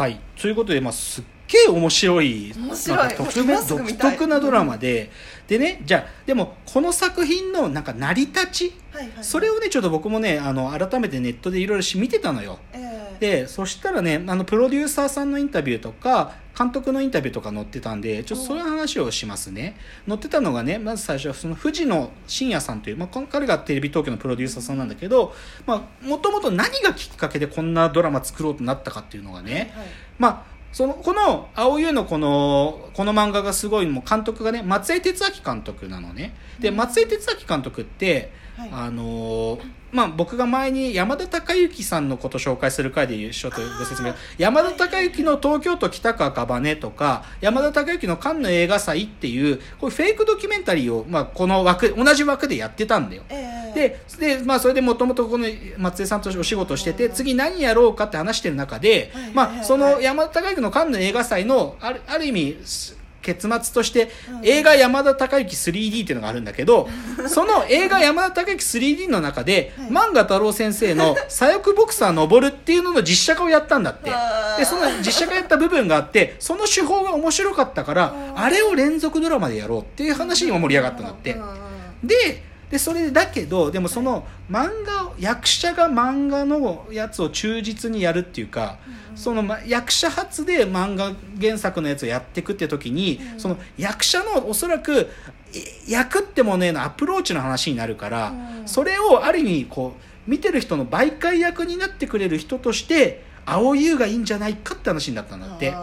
はい。ということで、まあ、すっげえ面白い面白い。特独特なドラマで、でねじゃあでもこの作品のなんか成り立ち。はいはいそれをねちょっと僕もねあの改めてネットでいろいろ見てたのよ。ええでそしたらねあのプロデューサーさんのインタビューとか監督のインタビューとか載ってたんでちょっとそういう話をしますね。載ってたのがねまず最初はその藤野真也さんという、まあ、彼がテレビ東京のプロデューサーさんなんだけどもともと何がきっかけでこんなドラマ作ろうとなったかっていうのがね、はいまあそのこの「青湯」のこのこの漫画がすごいもう監督がね松江哲明監督なのね。でうん。松江哲明監督って、はい。あのーまあ、僕が前に山田孝之さんのこと紹介する回で一緒とご説明。山田孝之の東京都北区赤羽とか山田孝之のカンヌ映画祭っていうこうフェイクドキュメンタリーを、まあ、この枠同じ枠でやってたんだよ。ええ。でで、まあ、それでもともとこの松江さんとお仕事してて次何やろうかって話してる中でまあその山田孝之のカンヌ映画祭のあるある意味す結末としてうん。映画山田孝之 3D っていうのがあるんだけどその映画山田孝之 3D の中ではい。漫画太郎先生の 「左翼ボクサー登る」っていうのの実写化をやったんだって。でその実写化やった部分があってその手法が面白かったからうん。あれを連続ドラマでやろうっていう話にも盛り上がったんだって。ででそれでだけどでもその漫画を役者が漫画のやつを忠実にやるっていうか、そのま役者初で漫画原作のやつをやっていくって時に、うん。その役者のおそらくい役ってもねのアプローチの話になるから、うん。それをある意味こう見てる人の媒介役になってくれる人として青優がいいんじゃないかって話になったんだって。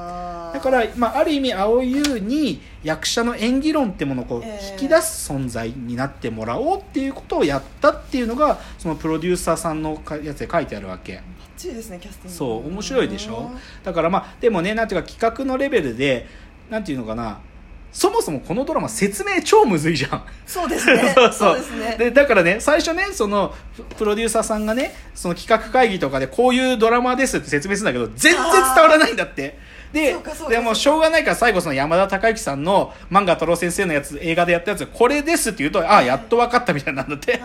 だから、まあ、ある意味青優に役者の演技論ってものをこうええ。引き出す存在になってもらおうっていうことをやったっていうのがそのプロデューサーさんのかやつで書いてあるわけ。バッチリですねキャスティング。そう面白いでしょ？だからまあでもねなんていうか企画のレベルでなんていうのかなそもそもこのドラマ説明超むずいじゃん。そうですね。そうそう。ですね。でだからね最初ねそのププロデューサーさんがねその企画会議とかでこういうドラマですって説明するんだけど全然伝わらないんだってででもしょうがないから最後その山田孝之さんの漫画太郎先生のやつ映画でやったやつこれですって言うとああやっと分かったみたいなんだって。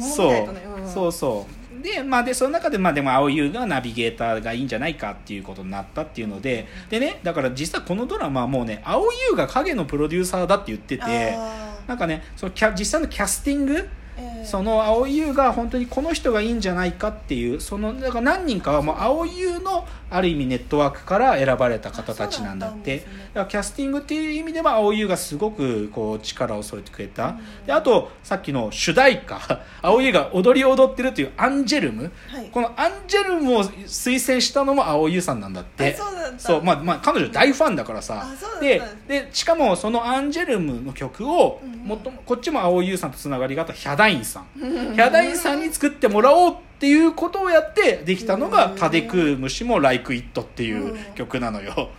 そう。そうそう。でまあでその中でまあでも青優がナビゲーターがいいんじゃないかっていうことになったっていうのででねだから実はこのドラマはもうね青優が影のプロデューサーだって言っててなんかねそのキャ実際のキャスティングええその青優が本当にこの人がいいんじゃないかっていうそのだから何人かはもう青優のある意味ネットワークから選ばれた方たちなんだって。だからキャスティングっていう意味では青優がすごくこう力を添えてくれた、であとさっきの主題歌。青優が踊り踊ってるというアンジェルム、はい。このアンジェルムを推薦したのも青優さんなんだって。あそうまあまあ彼女大ファンだからさ。ででしかもそのアンジェルムの曲をもっともこっちも青優さんとつながりがあったヒャダインさんヒャダインさんに作ってもらおうっていうことをやってできたのがうん「タデクームシも Like It」っていう曲なのよ。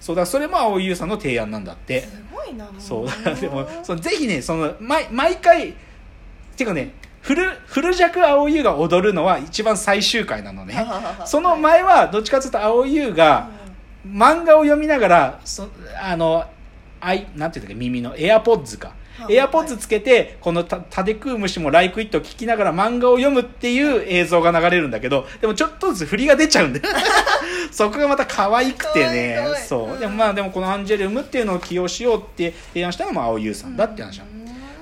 そうだそれも青優さんの提案なんだって。すごいな。もそう。でもそのぜひねその毎毎回っていうかねフルフル弱青優が踊るのは一番最終回なのね。その前はどっちかというと青優が漫画を読みながらそあのあいなんていうんだっけ耳のエアポッズか。はい。エアポッズつけてこのた「タデクームシもライクイット」を聞きながら漫画を読むっていう映像が流れるんだけどでもちょっとずつ振りが出ちゃうんだよ。そこがまた可愛くてね。そう。でもまあでもこのアンジェルムっていうのを起用しようって提案したのも青優さんだって話なの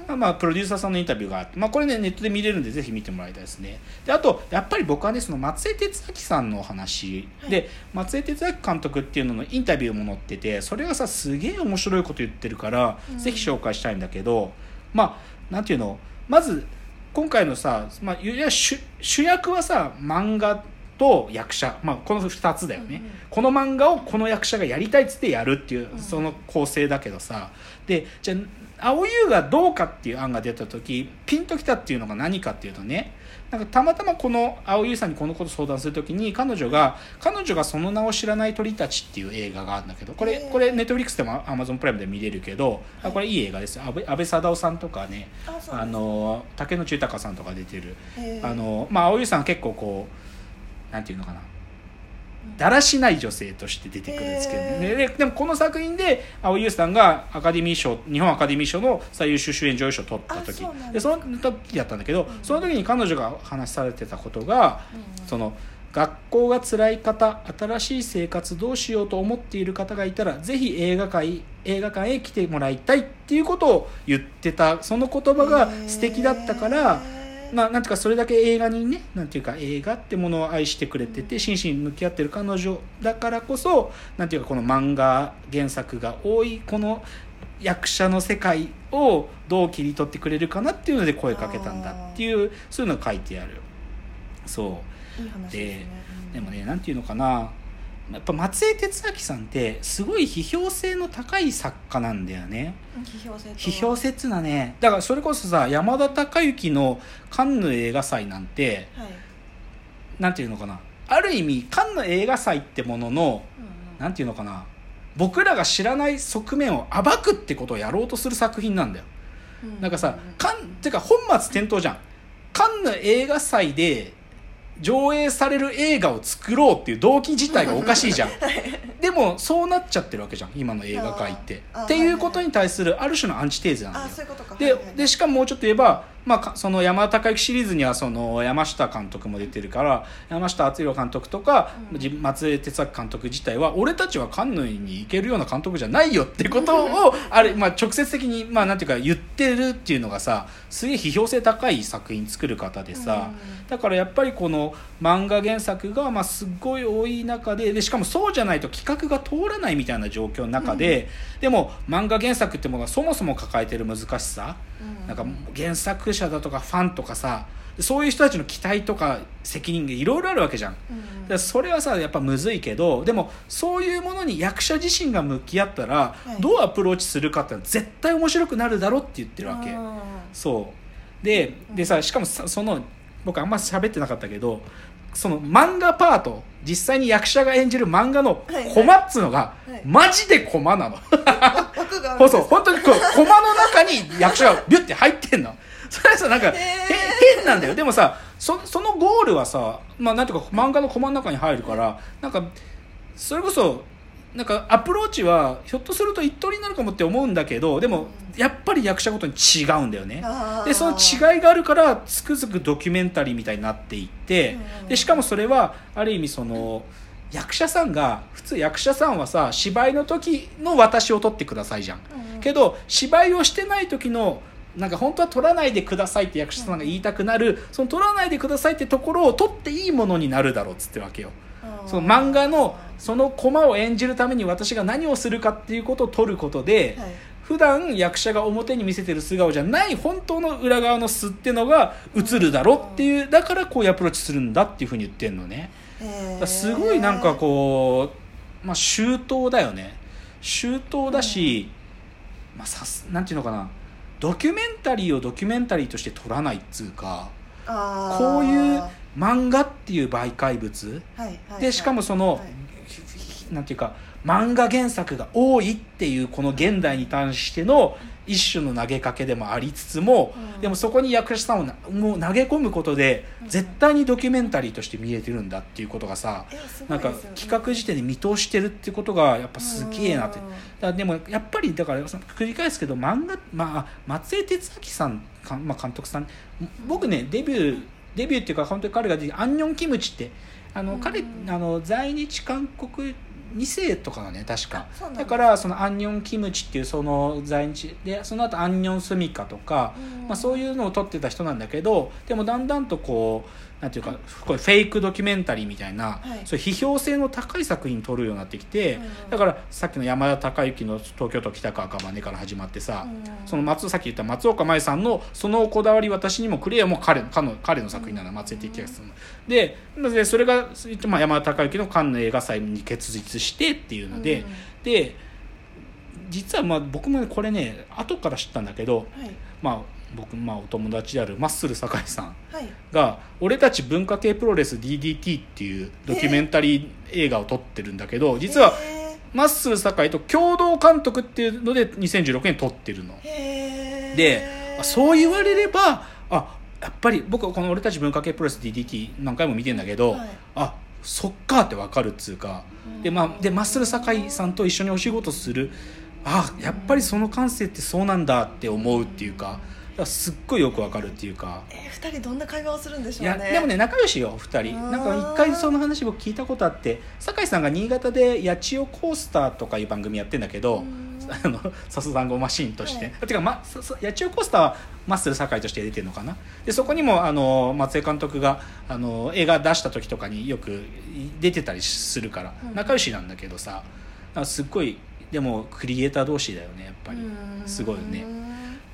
まあまあ、プロデューサーさんのインタビューがあって、まあ、これねネットで見れるんでぜひ見てもらいたいですね。であとやっぱり僕はねその松江哲明さんのお話、はい。で松江哲明監督っていうののインタビューも載っててそれがさすげえ面白いこと言ってるから、うん。ぜひ紹介したいんだけどまあなんていうのまず今回のさ、まあ、主役はさ漫画と役者、まあ、この2つだよね、うんうん。この漫画をこの役者がやりたいっつってやるっていううん。その構成だけどさ。でじゃあ青優がどうかっていう案が出た時ピンときたっていうのが何かっていうとねなんかたまたまこの青優さんにこのこと相談するときに彼女が「彼女がその名を知らない鳥たち」っていう映画があるんだけどこれこれネットフリックスでもアマゾンプライムで見れるけどあこれいい映画ですよ。安倍安倍貞夫さんとかねあの竹野内豊さんとか出てる。あのまあ青優さんは結構こうなんていうのかな。だらしない女性として出てくるんですけどね、ででもこの作品で青井優さんがアカデミー賞日本アカデミー賞の最優秀主演女優賞を取った時。あそでその時だったんだけど、うん。その時に彼女が話されてたことが、うん。その学校が辛い方新しい生活どうしようと思っている方がいたらぜひ映画館映画館へ来てもらいたいっていうことを言ってた。その言葉が素敵だったから、まあ、なんていうかそれだけ映画にねなんていうか映画ってものを愛してくれてて真摯に向き合ってる彼女だからこそなんていうかこの漫画原作が多いこの役者の世界をどう切り取ってくれるかなっていうので声かけたんだっていうそういうのが書いてある。そう。ですね。うん。でもねなんていうのかなやっぱ松江哲明さんってすごい批評性の高い作家なんだよね。批評性と。は批評性っつうのはねだからそれこそさ山田孝之のカンヌ映画祭なんてはい。なんていうのかな。ある意味カンヌ映画祭ってもののうんうん。なんていうのかな。僕らが知らない側面を暴くってことをやろうとする作品なんだよ。うんなんかさカンてか本末転倒じゃん。カンヌ映画祭で上映される映画を作ろうっていう動機自体がおかしいじゃん。でもそうなっちゃってるわけじゃん今の映画界って。っていうことに対するある種のアンチテーゼなんだよ。ではいはいはい。でしかももうちょっと言えば、まあか、その山田孝之シリーズにはその山下監督も出てるから山下敦弘監督とか、うん。じ松江哲明監督自体は俺たちはカンヌに行けるような監督じゃないよってことをあれ、まあ、直接的に、まあ、なんていうか言ってるっていうのがさすげえ批評性高い作品作る方でさ、だからやっぱりこの漫画原作がまあすっごい多い中ででしかもそうじゃないと企画が通らないみたいな状況の中で、でも漫画原作ってものがそもそも抱えてる難しさ、うんなんか原作者だとかファンとかさそういう人たちの期待とか責任がいろいろあるわけじゃん。うんそれはさやっぱむずいけどでもそういうものに役者自身が向き合ったら、い。どうアプローチするかって絶対面白くなるだろって言ってるわけ。うんそう。ででさしかもさその僕あんま喋ってなかったけどその漫画パート実際に役者が演じる漫画のはいはい。コマっつうのが、はい。マジでコマなの。そうそう。本当にこうコマの中に役者がビュッて入ってんの。それはさなんか、変なんだよ。でもさそそのゴールはさ、まあ、なんていうか漫画のコマの中に入るからなんかそれこそなんかアプローチはひょっとすると一通りになるかもって思うんだけどでもやっぱり役者ごとに違うんだよね。でその違いがあるからつくづくドキュメンタリーみたいになっていってうんでしかもそれはある意味その役者さんが普通役者さんはさ芝居の時の私を撮ってくださいじゃん。うんけど芝居をしてない時のなんか本当は撮らないでくださいって役者さんが言いたくなるその撮らないでくださいってところを撮っていいものになるだろうっつってわけよ。その漫画のそのコマを演じるために私が何をするかっていうことを撮ることで、はい。普段役者が表に見せてる素顔じゃない本当の裏側の素ってのが映るだろっていうだからこういうアプローチするんだっていうふうに言ってんのね。すごいなんかこう、まあ、周到だよね。周到だし、まあ、さすなんていうのかな。ドキュメンタリーをドキュメンタリーとして撮らないっつうかこういう漫画っていう媒介物？はいはいでしかもその、はい。なんていうか漫画原作が多いっていうこの現代に対しての一種の投げかけでもありつつも、うん。でもそこに役者さんをなもう投げ込むことでうん。絶対にドキュメンタリーとして見えてるんだっていうことがさえすごないんか企画時点で見通してるってことがやっぱすげえなってうん。だでもやっぱりだから繰り返すけど漫画、まあ、松江哲明さんか、まあ、監督さん僕ねデビューデビューっていうか本当に彼がアンニョンキムチってあの、うん。彼あの在日韓国2世とかがね確か。だだからそのアンニョンキムチっていうその在日でその後アンニョンスミカとか、うん。まあ、そういうのを撮ってた人なんだけどでもだんだんとこうなんていうかこれフェイクドキュメンタリーみたいな、はい。そう批評性の高い作品撮るようになってきて、うんだからさっきの山田孝之の「東京都北川茜」から始まってさ、うん。その松さっき言った松岡茉優さんの「そのこだわり私にもくれよ」も彼彼の彼の作品なの松江哲也さんの。ででそれが、まあ、山田孝之のカンヌ映画祭に結実してっていうので、うん。で実はまあ僕もねこれね後から知ったんだけど、はい。まあ、僕、まあ、お友達であるマッスル酒井さんはい。が「俺たち文化系プロレス DDT」っていうドキュメンタリー映画を撮ってるんだけど実はへマッスル酒井と共同監督っていうので2016年撮ってるの。であそう言われればあやっぱり僕はこの「俺たち文化系プロレス DDT」何回も見てんだけど、はい。あそっかって分かるっつうか。で,、まあ、でマッスル酒井さんと一緒にお仕事する。あやっぱりその感性ってそうなんだって思うっていうかからすっごいよくわかるっていうか。えー、二人どんな会話をするんでしょいうやねでもね仲良しよ2人。うん。なんか一回その話僕聞いたことあって酒井さんが新潟で八千代コースターとかいう番組やってんだけど、うん。あのサスダンゴマシンとして、はい。あてか、ま、ささ八千代コースターはマッスル酒井として出てるのかな？でそこにもあの松江監督があの映画出した時とかによく出てたりするからうん。仲良しなんだけどさあすっごいでもクリエイター同士だよねやっぱり。うん。すごいよね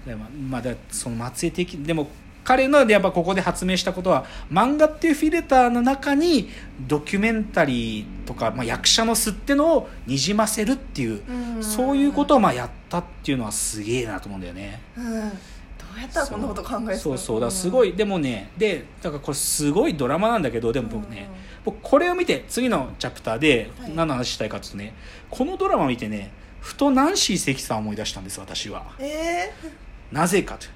でもまあだその松江的でも彼のやっぱここで発明したことは漫画っていうフィルターの中にドキュメンタリーとか、まあ、役者の素ってのをにじませるっていう、うん。そういうことをまあやったっていうのはすげえなと思うんだよね。うんどうやったらこんなこと考えそうそうだすごい、でもねでだからこれすごいドラマなんだけどでも僕ね、僕これを見て次のチャプターではい。何の話したいかっていうとね、このドラマを見てねふとナンシー関さんを思い出したんです私は。えなぜかと。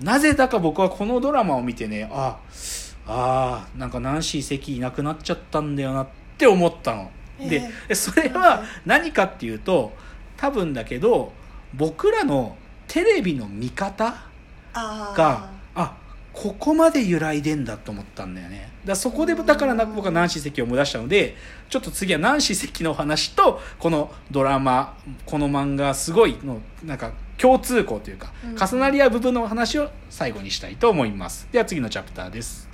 なぜだか僕はこのドラマを見てねああーなんかナンシー関いなくなっちゃったんだよなって思ったの、でそれは何かっていうと多分だけど僕らのテレビの見方があここまで揺らいでんだと思ったんだよね。だそこでだからな僕はナンシー関を思い出したのでちょっと次はナンシー関のお話とこのドラマこの漫画すごいのなんか共通項というかうん。重なり合う部分のお話を最後にしたいと思います。では次のチャプターです